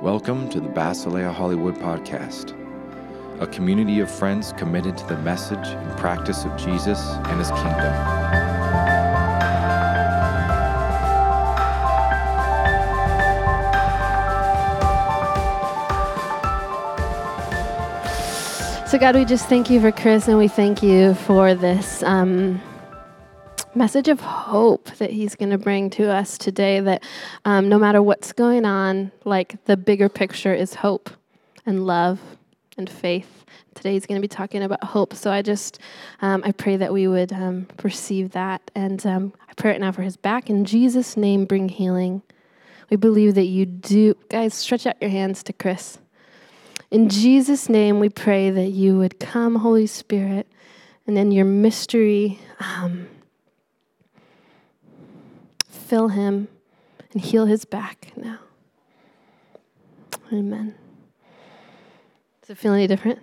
Welcome to the Basileia Hollywood Podcast, a community of friends committed to the message and practice of Jesus and his kingdom. So, God, we just thank you for Chris and we thank you for this um, message of hope that he's going to bring to us today. That um, no matter what's going on, like the bigger picture is hope and love and faith. Today he's going to be talking about hope. So, I just, um, I pray that we would um, perceive that. And um, I pray right now for his back. In Jesus' name, bring healing. We believe that you do. Guys, stretch out your hands to Chris. In Jesus' name, we pray that you would come, Holy Spirit, and in your mystery, um, fill him and heal his back now. Amen. Does it feel any different?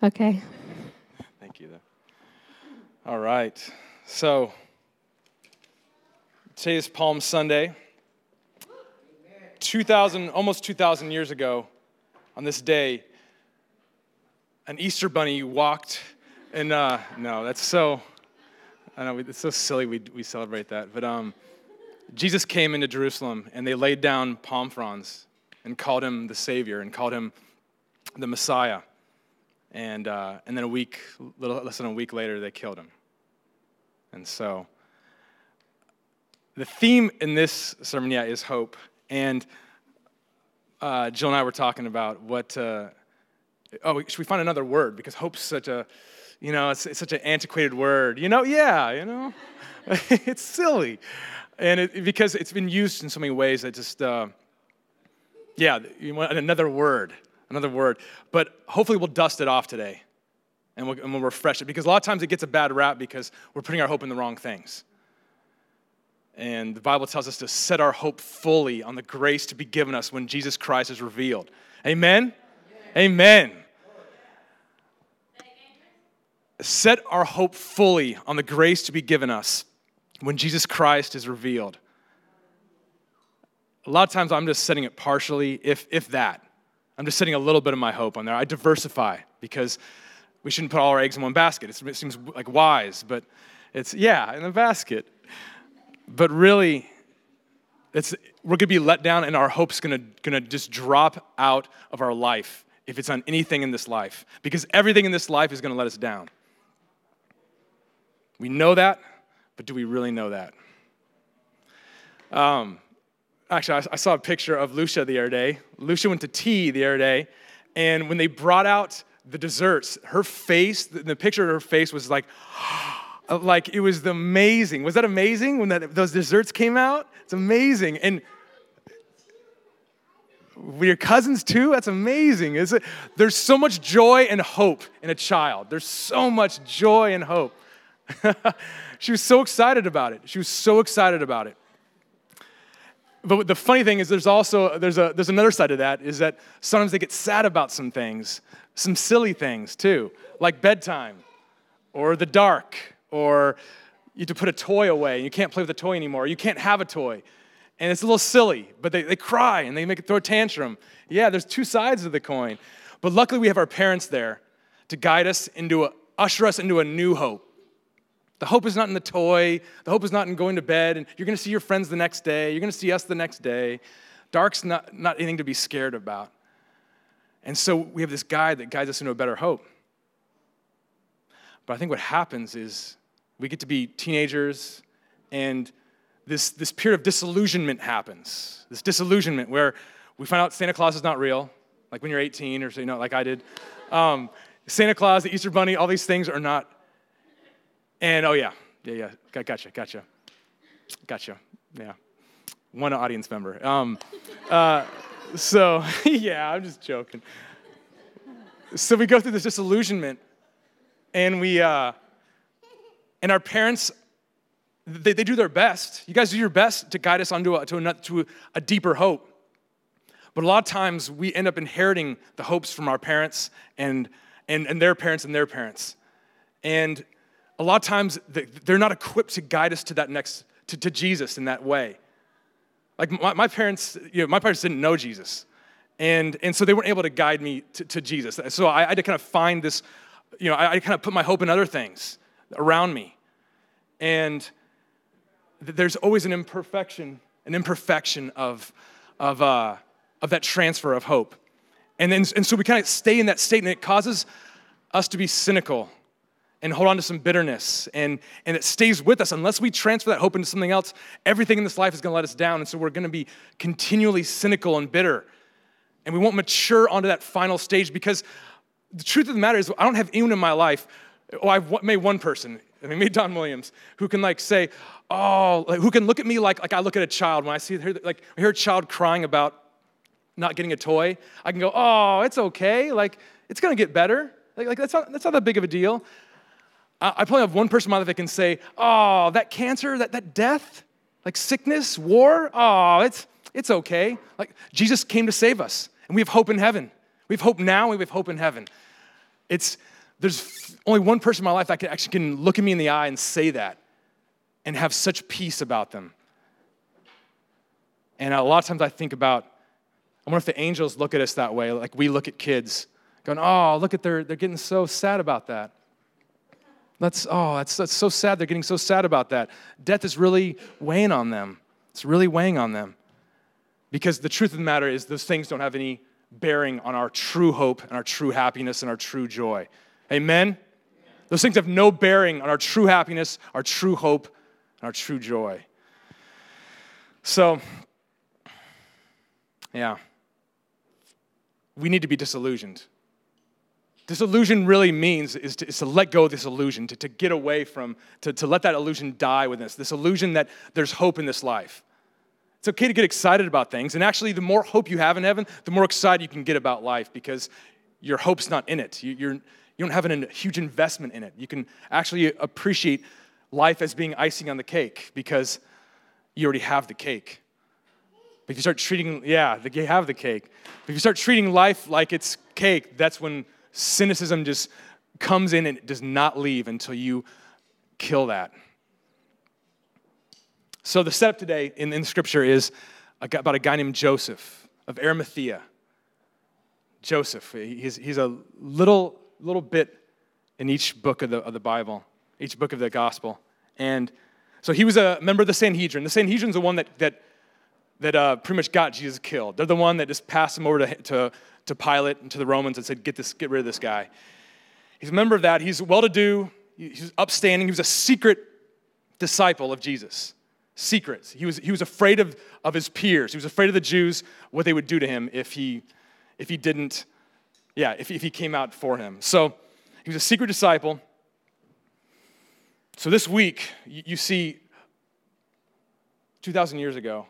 Okay. Thank you. Though. All right. So today is Palm Sunday. 2000, almost 2,000 years ago, on this day, an Easter bunny walked, and uh, no, that's so, I know, it's so silly we, we celebrate that. But um, Jesus came into Jerusalem, and they laid down palm fronds and called him the Savior and called him the Messiah. And, uh, and then a week, little less than a week later, they killed him. And so, the theme in this sermon, yeah, is hope. And uh, Jill and I were talking about what, uh, oh, should we find another word? Because hope's such a, you know, it's, it's such an antiquated word. You know, yeah, you know, it's silly. And it, because it's been used in so many ways that just, uh, yeah, you want another word, another word. But hopefully we'll dust it off today and we'll, and we'll refresh it because a lot of times it gets a bad rap because we're putting our hope in the wrong things. And the Bible tells us to set our hope fully on the grace to be given us when Jesus Christ is revealed. Amen? Amen. Set our hope fully on the grace to be given us when Jesus Christ is revealed. A lot of times I'm just setting it partially, if, if that. I'm just setting a little bit of my hope on there. I diversify because we shouldn't put all our eggs in one basket. It seems like wise, but it's, yeah, in the basket. But really, it's, we're going to be let down and our hope's going to just drop out of our life if it's on anything in this life. Because everything in this life is going to let us down. We know that, but do we really know that? Um, actually, I, I saw a picture of Lucia the other day. Lucia went to tea the other day, and when they brought out the desserts, her face, the, picture of her face was like, like it was amazing. Was that amazing when that, those desserts came out? It's amazing. And were your cousins too? That's amazing. Is it? There's so much joy and hope in a child. There's so much joy and hope. she was so excited about it. She was so excited about it. But the funny thing is there's also there's a there's another side to that is that sometimes they get sad about some things, some silly things too, like bedtime or the dark or you have to put a toy away you can't play with the toy anymore, you can't have a toy. And it's a little silly, but they, they cry and they make it throw a tantrum. Yeah, there's two sides of the coin. But luckily we have our parents there to guide us into a, usher us into a new hope. The hope is not in the toy. The hope is not in going to bed and you're going to see your friends the next day. You're going to see us the next day. Dark's not, not anything to be scared about. And so we have this guide that guides us into a better hope. But I think what happens is we get to be teenagers and this, this period of disillusionment happens. This disillusionment where we find out Santa Claus is not real, like when you're 18 or so, you know, like I did. Um, Santa Claus, the Easter Bunny, all these things are not. And oh, yeah, yeah, yeah, gotcha, gotcha, gotcha, yeah. One audience member. Um, uh, so, yeah, I'm just joking. So we go through this disillusionment, and we, uh, and our parents, they, they do their best. You guys do your best to guide us onto a, to, a, to a deeper hope. But a lot of times we end up inheriting the hopes from our parents and, and, and their parents and their parents. And a lot of times they're not equipped to guide us to that next, to, to Jesus in that way. Like my, my parents, you know, my parents didn't know Jesus. And, and so they weren't able to guide me to, to Jesus. So I, I, had to kind of find this, you know, I, I kind of put my hope in other things around me. And th- there's always an imperfection, an imperfection of, of, uh, of that transfer of hope. And, then, and so we kind of stay in that state, and it causes us to be cynical and hold on to some bitterness. And, and it stays with us. Unless we transfer that hope into something else, everything in this life is going to let us down. And so we're going to be continually cynical and bitter. And we won't mature onto that final stage because the truth of the matter is, I don't have anyone in my life. Oh, I've made one person, I mean, me, Don Williams, who can like say, oh, like, who can look at me like, like I look at a child when I see, like, I hear a child crying about not getting a toy. I can go, oh, it's okay. Like, it's going to get better. Like, like, that's, not, that's not that big of a deal. I, probably have one person in my life that can say, oh, that cancer, that, that death, like sickness, war, oh, it's, it's okay. Like, Jesus came to save us, and we have hope in heaven. We have hope now, and we have hope in heaven. It's, there's only one person in my life that can actually can look at me in the eye and say that and have such peace about them. And a lot of times I think about, I wonder if the angels look at us that way, like we look at kids, going, oh, look at their, they're getting so sad about that. That's, oh, that's, that's so sad. They're getting so sad about that. Death is really weighing on them. It's really weighing on them. Because the truth of the matter is, those things don't have any bearing on our true hope and our true happiness and our true joy. Amen? Those things have no bearing on our true happiness, our true hope, and our true joy. So, yeah, we need to be disillusioned. Disillusion really means is to, is to let go of this illusion, to, to get away from, to, to let that illusion die within us, this illusion that there's hope in this life. It's okay to get excited about things. And actually, the more hope you have in heaven, the more excited you can get about life because your hope's not in it. You, you're, you don't have a huge investment in it. You can actually appreciate life as being icing on the cake because you already have the cake. But if you start treating, yeah, you have the cake. But if you start treating life like it's cake, that's when cynicism just comes in and it does not leave until you kill that. So the setup today in, in scripture is about a guy named Joseph of Arimathea. Joseph, he's, he's a little, little bit in each book of the, of the Bible, each book of the gospel. And so he was a member of the Sanhedrin. The Sanhedrin's the one that, that, that uh, pretty much got Jesus killed. They're the one that just passed him over to, to, to Pilate and to the Romans and said, get, this, get rid of this guy. He's a member of that. He's well to do, he's upstanding. He was a secret disciple of Jesus. Secrets. He was, he was afraid of, of his peers. He was afraid of the Jews, what they would do to him if he, if he didn't, yeah, if, if he came out for him. So he was a secret disciple. So this week, you, you see 2,000 years ago,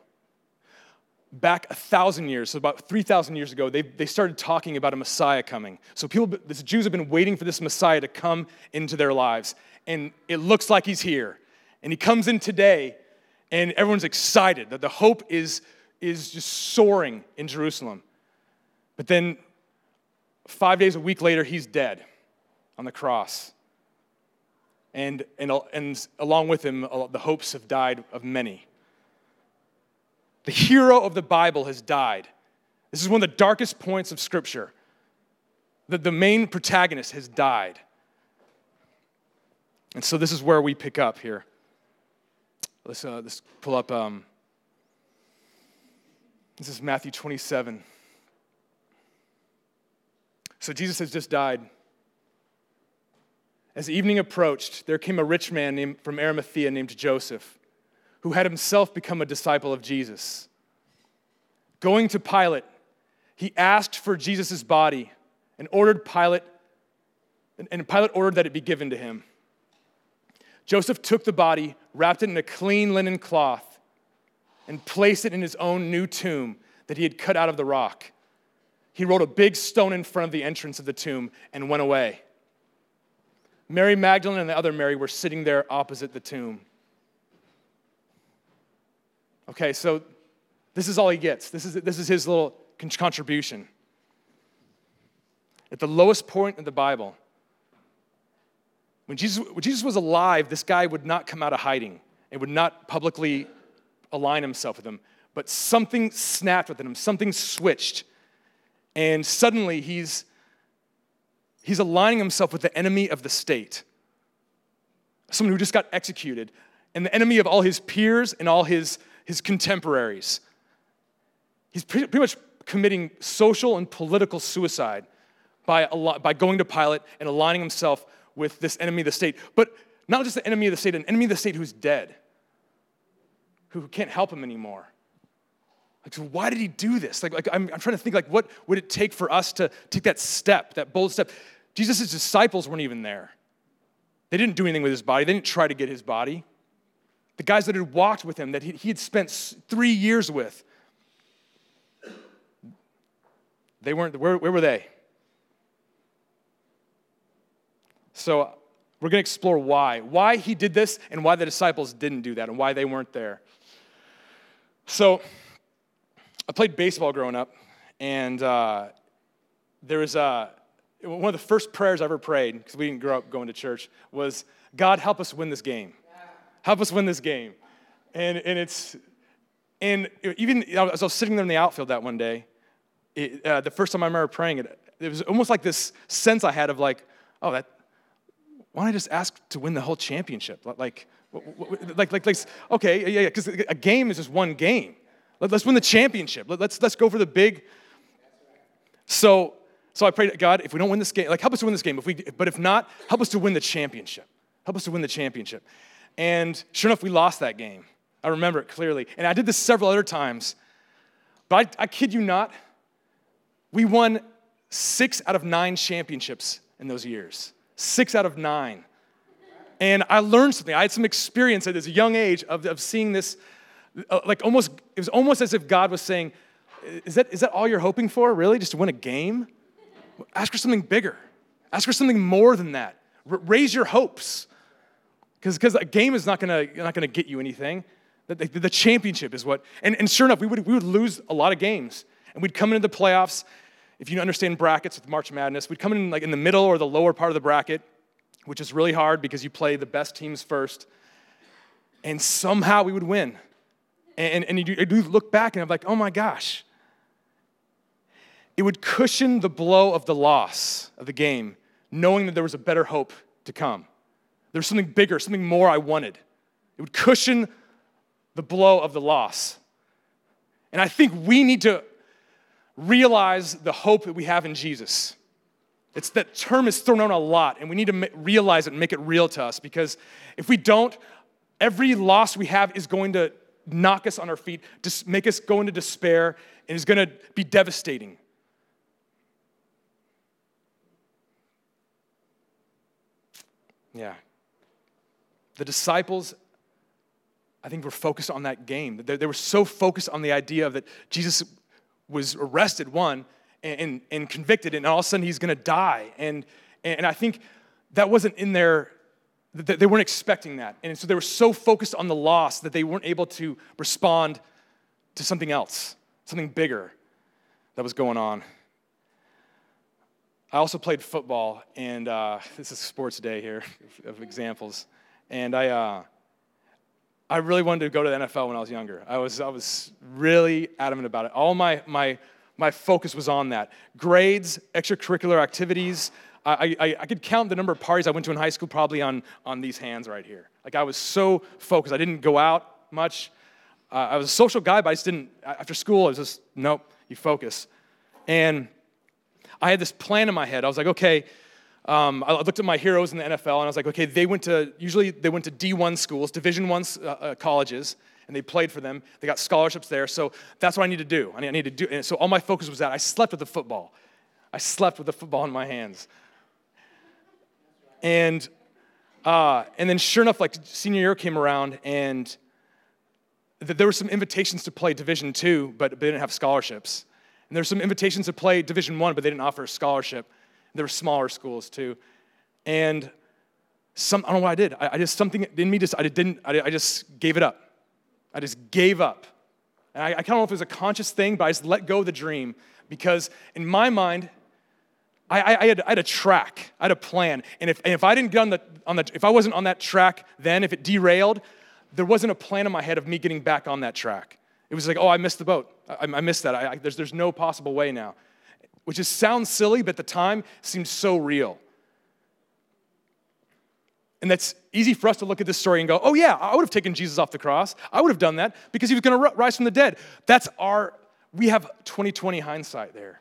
back a thousand years, so about 3,000 years ago, they, they started talking about a Messiah coming. So people, the Jews have been waiting for this Messiah to come into their lives. And it looks like he's here. And he comes in today, and everyone's excited that the hope is, is just soaring in Jerusalem. But then five days, a week later, he's dead on the cross. And, and, and along with him, the hopes have died of many. The hero of the Bible has died. This is one of the darkest points of Scripture. That the main protagonist has died. And so this is where we pick up here. Let's, uh, let's pull up. Um, this is Matthew 27. So Jesus has just died. As evening approached, there came a rich man named, from Arimathea named Joseph who had himself become a disciple of Jesus. Going to Pilate, he asked for Jesus' body and ordered Pilate, and Pilate ordered that it be given to him. Joseph took the body, wrapped it in a clean linen cloth, and placed it in his own new tomb that he had cut out of the rock. He rolled a big stone in front of the entrance of the tomb and went away. Mary Magdalene and the other Mary were sitting there opposite the tomb. Okay, so this is all he gets. This is, this is his little contribution. At the lowest point in the Bible, when Jesus, when Jesus was alive, this guy would not come out of hiding and would not publicly align himself with him. but something snapped within him, something switched. And suddenly he's, he's aligning himself with the enemy of the state, someone who just got executed, and the enemy of all his peers and all his, his contemporaries. He's pretty, much committing social and political suicide by, by going to Pilate and aligning himself with this enemy of the state. But not just the enemy of the state, an enemy of the state who's dead, who can't help him anymore. Like, so why did he do this? Like, like I'm, I'm trying to think, like, what would it take for us to take that step, that bold step? Jesus' disciples weren't even there. They didn't do anything with his body. They didn't try to get his body. The guys that had walked with him, that he, had spent three years with, they weren't, where, where were they? So we're going to explore why. Why he did this and why the disciples didn't do that and why they weren't there. So I played baseball growing up, and uh, there was a, one of the first prayers I ever prayed, because we didn't grow up going to church, was God, help us win this game. Help us win this game. And, and it's, and even as I was sitting there in the outfield that one day, it, uh, the first time I remember praying it, it was almost like this sense I had of like, oh, that, why don't I just ask to win the whole championship? Like, like, like, like okay, yeah, yeah, because a game is just one game. Let's win the championship. Let's, let's go for the big. So, so I prayed, God, if we don't win this game, like help us to win this game. If we, but if not, help us to win the championship. Help us to win the championship. And sure enough, we lost that game. I remember it clearly. And I did this several other times. But I, I kid you not, we won six out of nine championships in those years six out of nine. And I learned something. I had some experience at this young age of, of seeing this, uh, like almost, it was almost as if God was saying, is that, is that all you're hoping for, really? Just to win a game? Ask for something bigger. Ask for something more than that. R- raise your hopes. Because a game is not gonna, not gonna get you anything. The, the, the championship is what, and, and sure enough, we would, we would lose a lot of games. And we'd come into the playoffs if you understand brackets with March Madness, we'd come in like in the middle or the lower part of the bracket, which is really hard because you play the best teams first, and somehow we would win. And, and you do look back and I'm like, oh my gosh. It would cushion the blow of the loss of the game, knowing that there was a better hope to come. There was something bigger, something more I wanted. It would cushion the blow of the loss. And I think we need to realize the hope that we have in Jesus. It's that term is thrown out a lot, and we need to realize it and make it real to us because if we don't, every loss we have is going to knock us on our feet, just make us go into despair, and is going to be devastating. Yeah. The disciples, I think, were focused on that game. They, they were so focused on the idea that Jesus was arrested, one, and, and, and convicted, and all of a sudden he's gonna die. And, and I think that wasn't in their, they weren't expecting that. And so they were so focused on the loss that they weren't able to respond to something else, something bigger that was going on. I also played football, and uh, this is sports day here of examples. And I, uh, I really wanted to go to the NFL when I was younger. I was, I was really adamant about it. All my, my, my focus was on that. Grades, extracurricular activities. I, I, I could count the number of parties I went to in high school probably on, on these hands right here. Like I was so focused. I didn't go out much. Uh, I was a social guy, but I just didn't, after school, I was just, nope, you focus. And I had this plan in my head. I was like, okay, um, I looked at my heroes in the NFL and I was like, okay, they went to, usually they went to D1 schools, Division One uh, uh, colleges, and they played for them. They got scholarships there. So that's what I need to do. I need, I need to do. And so all my focus was that. I slept with the football. I slept with the football in my hands. And, uh, and then sure enough, like senior year came around and th- there were some invitations to play Division Two, but they didn't have scholarships. And there were some invitations to play Division One, but they didn't offer a scholarship. There were smaller schools too. And some, I don't know what I did. I, I just, something in me just, I didn't, I, I, just gave it up. I just gave up. And I, I don't know if it was a conscious thing, but I just let go of the dream because in my mind, I, I, had, I had a track, I had a plan. And if, and if I didn't get on the, on the, if I wasn't on that track then, if it derailed, there wasn't a plan in my head of me getting back on that track. It was like, oh, I missed the boat. I, I missed that. I, there's, there's no possible way now. Which just sounds silly, but at the time seems so real. And that's easy for us to look at this story and go, oh, yeah, I would have taken Jesus off the cross. I would have done that because he was going to rise from the dead. That's our, we have 2020 hindsight there,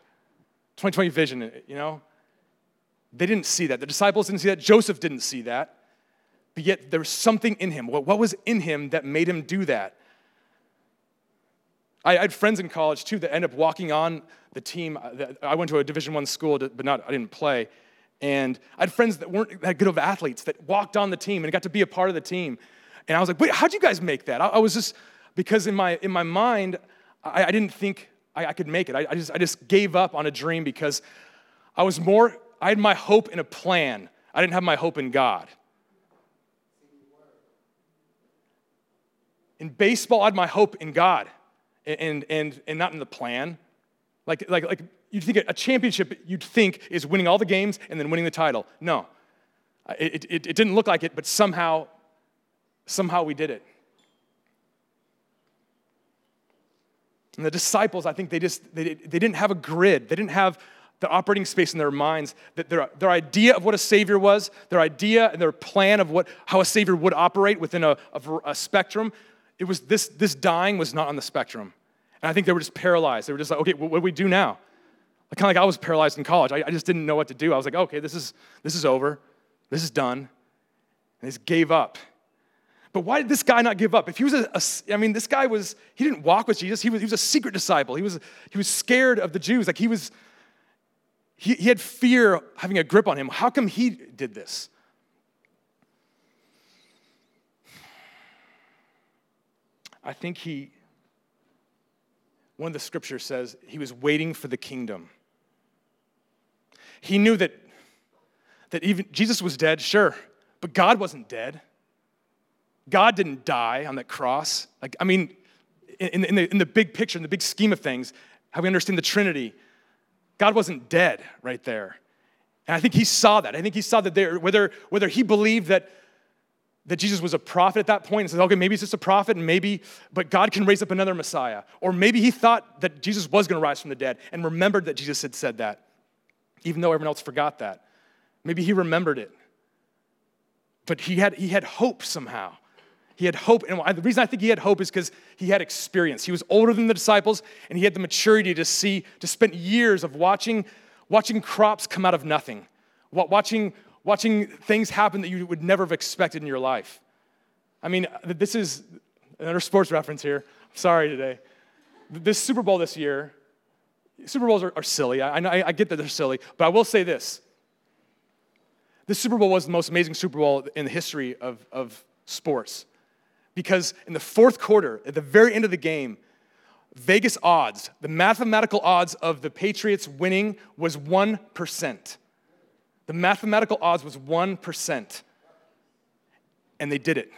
2020 vision, you know? They didn't see that. The disciples didn't see that. Joseph didn't see that. But yet there was something in him. What was in him that made him do that? I had friends in college too that ended up walking on the team. I went to a Division One school, but not I didn't play. And I had friends that weren't that good of athletes that walked on the team and got to be a part of the team. And I was like, wait, how'd you guys make that? I, was just, because in my, in my mind, I, I didn't think I, I, could make it. I, just, I just gave up on a dream because I was more, I had my hope in a plan. I didn't have my hope in God. In baseball, I had my hope in God and, and, and not in the plan. Like, like, like you'd think a championship you'd think is winning all the games and then winning the title. No, it, it, it didn't look like it, but somehow, somehow we did it. And the disciples, I think they just they, they didn't have a grid. They didn't have the operating space in their minds. That their, their idea of what a savior was, their idea and their plan of what how a savior would operate within a, a, a spectrum, it was this this dying was not on the spectrum. And I think they were just paralyzed. They were just like, okay, what, what do we do now? kind of like I was paralyzed in college. I, I, just didn't know what to do. I was like, okay, this is, this is over. This is done. And they just gave up. But why did this guy not give up? If he was a, a I mean, this guy was, he didn't walk with Jesus. He was, he was a secret disciple. He was, he was scared of the Jews. Like he was, he, he had fear having a grip on him. How come he did this? I think he, one of the scriptures says he was waiting for the kingdom. He knew that, that even Jesus was dead, sure, but God wasn't dead. God didn't die on that cross. Like, I mean, in, in, the, in the big picture, in the big scheme of things, how we understand the Trinity, God wasn't dead right there. And I think he saw that. I think he saw that there, whether, whether he believed that, that Jesus was a prophet at that point and says, okay, maybe he's just a prophet and maybe, but God can raise up another Messiah. Or maybe he thought that Jesus was going to rise from the dead and remembered that Jesus had said that even though everyone else forgot that. Maybe he remembered it. But he had, he had hope somehow. He had hope. And the reason I think he had hope is because he had experience. He was older than the disciples, and he had the maturity to see, to spend years of watching, watching crops come out of nothing, watching, watching things happen that you would never have expected in your life. I mean, this is another sports reference here. I'm sorry today. This Super Bowl this year, Super Bowls are, are silly. I, I, I get that they're silly, but I will say this. This Super Bowl was the most amazing Super Bowl in the history of, of sports. Because in the fourth quarter, at the very end of the game, Vegas odds, the mathematical odds of the Patriots winning was 1%. The mathematical odds was 1%. And they did it.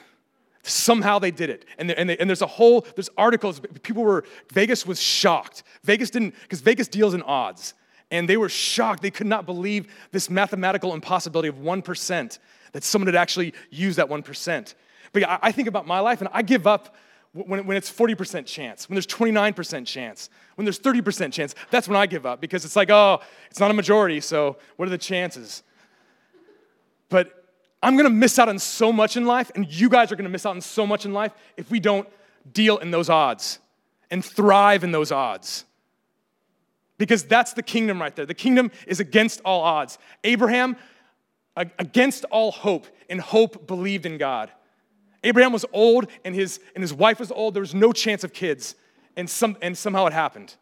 Somehow they did it. And, and, they, and there's a whole, there's articles, people were, Vegas was shocked. Vegas didn't, because Vegas deals in odds. And they were shocked. They could not believe this mathematical impossibility of 1%, that someone had actually used that 1%. But I, I think about my life and I give up when, when it's 40% chance, when there's 29% chance, when there's 30% chance. That's when I give up because it's like, oh, it's not a majority, so what are the chances? But I'm gonna miss out on so much in life, and you guys are gonna miss out on so much in life if we don't deal in those odds and thrive in those odds. Because that's the kingdom right there. The kingdom is against all odds. Abraham, against all hope, and hope believed in God. Abraham was old, and his, and his wife was old. There was no chance of kids, and, some, and somehow it happened.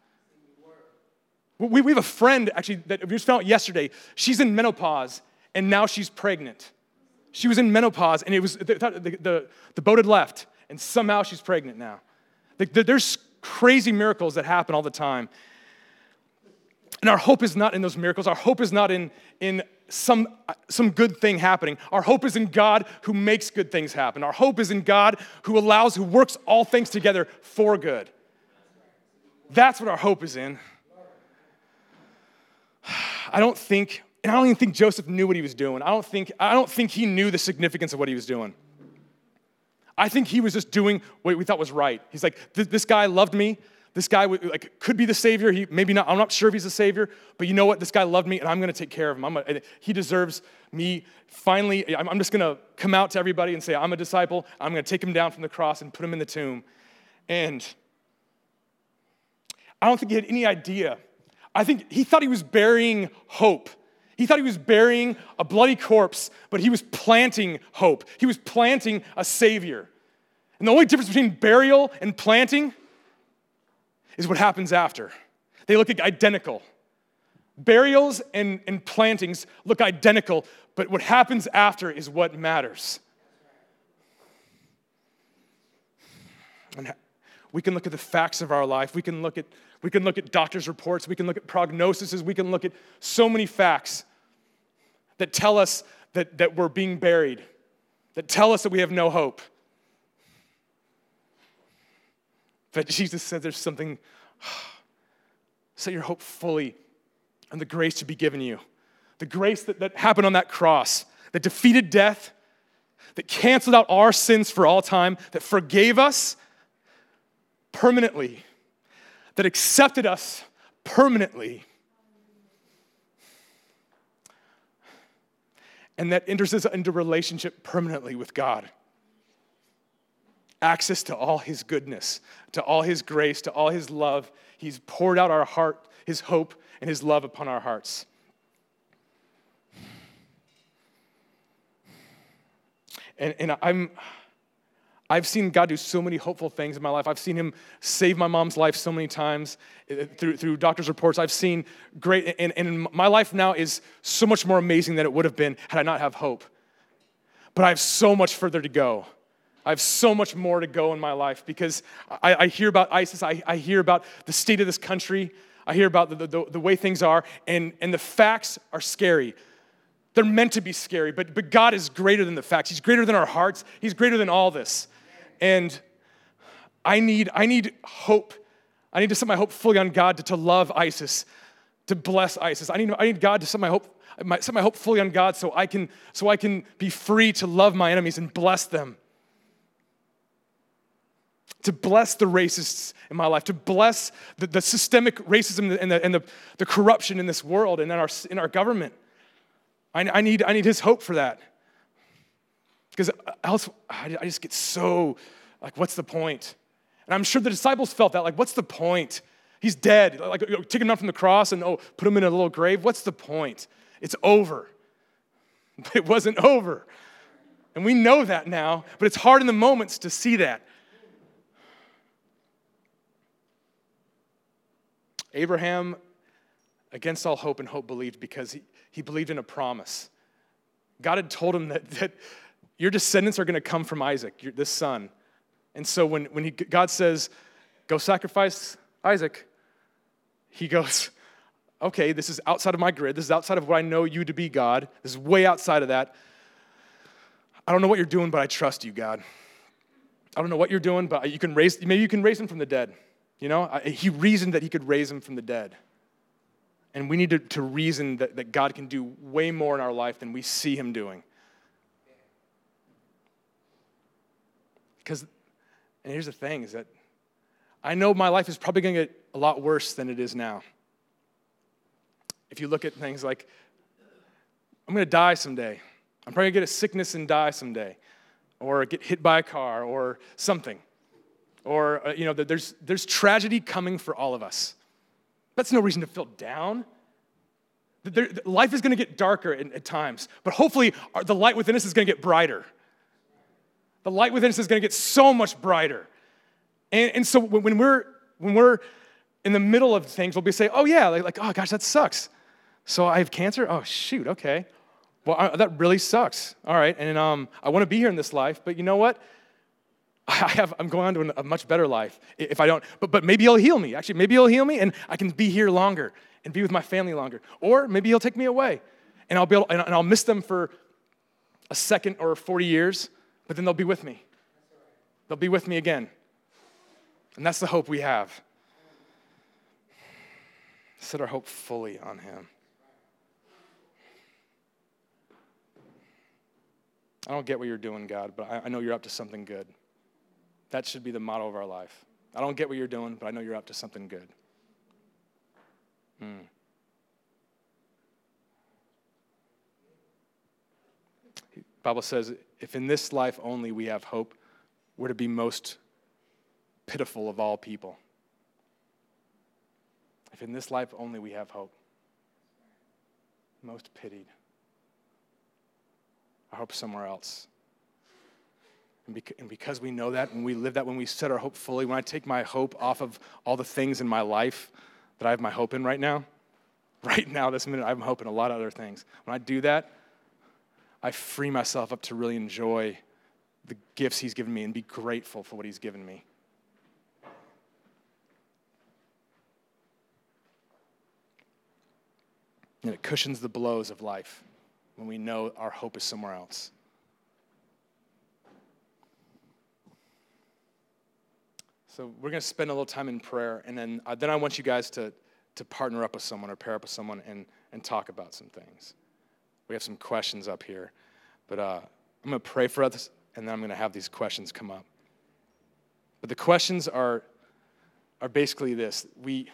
We, we have a friend, actually, that we just found out yesterday. She's in menopause, and now she's pregnant. She was in menopause, and it was the, the, the, the boat had left, and somehow she's pregnant now. There's crazy miracles that happen all the time. And our hope is not in those miracles. Our hope is not in, in some, some good thing happening. Our hope is in God who makes good things happen. Our hope is in God who allows, who works all things together for good. That's what our hope is in. I don't think and I don't even think Joseph knew what he was doing. I don't think, I don't think he knew the significance of what he was doing. I think he was just doing what we thought was right. He's like, this guy loved me. This guy like, could be the savior. He maybe not. I'm not sure if he's the savior, but you know what? This guy loved me, and I'm going to take care of him. He deserves me. Finally, I'm just going to come out to everybody and say, I'm a disciple. I'm going to take him down from the cross and put him in the tomb. And I don't think he had any idea. I think he thought he was burying hope. He thought he was burying a bloody corpse, but he was planting hope. He was planting a savior. And the only difference between burial and planting is what happens after. They look identical. Burials and, and plantings look identical, but what happens after is what matters. And we can look at the facts of our life. We can look at, we can look at doctor's reports. We can look at prognoses. We can look at so many facts that tell us that, that we're being buried, that tell us that we have no hope. But Jesus said there's something, set your hope fully on the grace to be given you. The grace that, that happened on that cross, that defeated death, that canceled out our sins for all time, that forgave us permanently, that accepted us permanently, and that enters us into relationship permanently with God access to all his goodness, to all his grace, to all his love. He's poured out our heart, his hope, and his love upon our hearts. And, and I'm, I've seen God do so many hopeful things in my life. I've seen Him save my mom's life so many times uh, through, through doctor's reports. I've seen great, and, and my life now is so much more amazing than it would have been had I not have hope. But I have so much further to go. I have so much more to go in my life because I, I hear about ISIS, I, I, hear about the state of this country, I hear about the, the, the way things are, and, and the facts are scary. They're meant to be scary, but, but God is greater than the facts. He's greater than our hearts, He's greater than all this. And I need, I need hope. I need to set my hope fully on God to, to love ISIS, to bless ISIS. I need, I need God to set my hope set my hope fully on God so I can so I can be free to love my enemies and bless them to bless the racists in my life, to bless the, the systemic racism and, the, and the, the, corruption in this world and in our, in our government. I, I, need, I need his hope for that. Because else, I, just get so, like, what's the point? And I'm sure the disciples felt that, like, what's the point? He's dead. Like, take him down from the cross and, oh, put him in a little grave. What's the point? It's over. But it wasn't over. And we know that now, but it's hard in the moments to see that. Abraham, against all hope and hope, believed because he, he believed in a promise. God had told him that, that your descendants are going to come from Isaac, your, this son. And so when, when he, God says, go sacrifice Isaac, he goes, okay, this is outside of my grid. This is outside of what I know you to be, God. This is way outside of that. I don't know what you're doing, but I trust you, God. I don't know what you're doing, but you can raise, maybe you can raise him from the dead. You know, he reasoned that he could raise him from the dead. And we need to, to reason that, that God can do way more in our life than we see him doing. Because, and here's the thing is that I know my life is probably going to get a lot worse than it is now. If you look at things like, I'm going to die someday. I'm probably going to get a sickness and die someday, or get hit by a car, or something or uh, you know there's, there's tragedy coming for all of us. That's no reason to feel down. There, life is going to get darker at, at times but hopefully our, the light within us is going to get brighter. The light within us is going to get so much brighter. And, and so when, when, we're when we're in the middle of things we'll be saying oh yeah like, like oh gosh that sucks. So i have cancer? Oh shoot okay. Well I, that really sucks. All right and um, i want to be here in this life but you know what I have, I'm going on to a much better life if I don't. But, but maybe he'll heal me. Actually, maybe he'll heal me and I can be here longer and be with my family longer. Or maybe he'll take me away and I'll, be able, and I'll miss them for a second or 40 years, but then they'll be with me. They'll be with me again. And that's the hope we have. Set our hope fully on him. I don't get what you're doing, God, but I, I know you're up to something good. That should be the motto of our life. I don't get what you're doing, but I know you're up to something good. Mm. Bible says, if in this life only we have hope, we're to be most pitiful of all people. If in this life only we have hope, most pitied. I hope somewhere else. And, because we know that, when we live that, when we set our hope fully, when I take my hope off of all the things in my life that I have my hope in right now, right now, this minute, I'm hoping a lot of other things. When I do that, I free myself up to really enjoy the gifts He's given me and be grateful for what He's given me. And it cushions the blows of life when we know our hope is somewhere else. So we're going to spend a little time in prayer, and then, uh, then I want you guys to, to partner up with someone or pair up with someone and, and talk about some things. We have some questions up here, but uh, I'm going to pray for us, and then I'm going to have these questions come up. But the questions are, are basically this. We,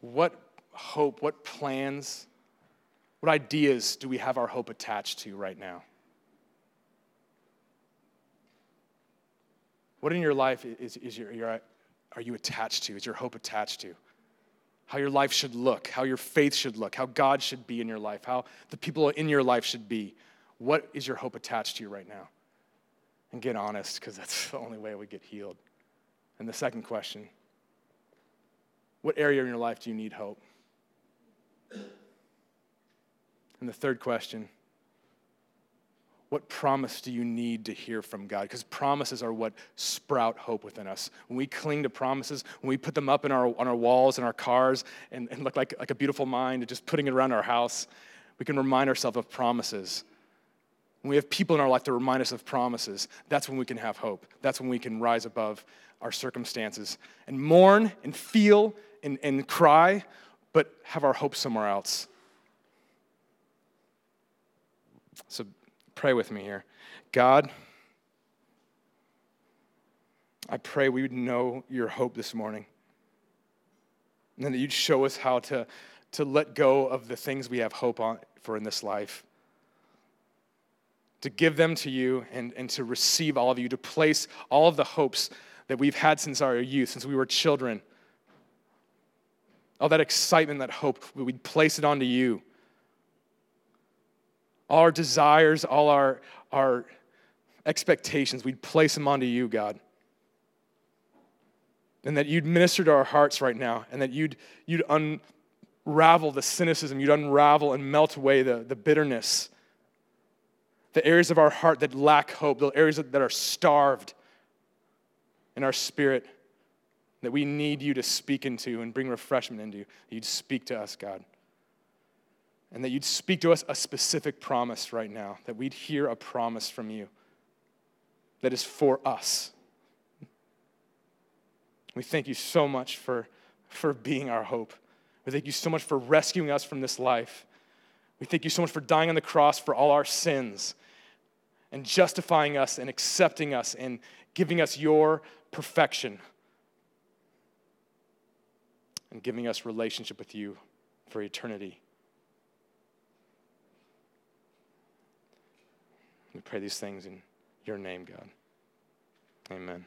what hope, what plans, what ideas do we have our hope attached to right now? What in your life is, is your, your, are you attached to? Is your hope attached to? How your life should look, how your faith should look, how God should be in your life, how the people in your life should be. What is your hope attached to right now? And get honest, because that's the only way we get healed. And the second question what area in your life do you need hope? And the third question what promise do you need to hear from God? Because promises are what sprout hope within us. When we cling to promises, when we put them up in our, on our walls in our cars and, and look like, like a beautiful mind and just putting it around our house, we can remind ourselves of promises. When we have people in our life to remind us of promises, that's when we can have hope. That's when we can rise above our circumstances and mourn and feel and, and cry, but have our hope somewhere else. So pray with me here. God, I pray we would know your hope this morning. And that you'd show us how to, to let go of the things we have hope on, for in this life. To give them to you and, and to receive all of you, to place all of the hopes that we've had since our youth, since we were children. All that excitement, that hope, we'd place it onto you all our desires, all our, our expectations, we'd place them onto you, God. And that you'd minister to our hearts right now, and that you'd, you'd unravel the cynicism, you'd unravel and melt away the, the bitterness, the areas of our heart that lack hope, the areas that are starved in our spirit, that we need you to speak into and bring refreshment into. You. You'd speak to us, God and that you'd speak to us a specific promise right now, that we'd hear a promise from you that is for us. We thank you so much for, for being our hope. We thank you so much for rescuing us from this life. We thank you so much for dying on the cross for all our sins and justifying us and accepting us and giving us your perfection and giving us relationship with you for eternity. We pray these things in your name, God. Amen.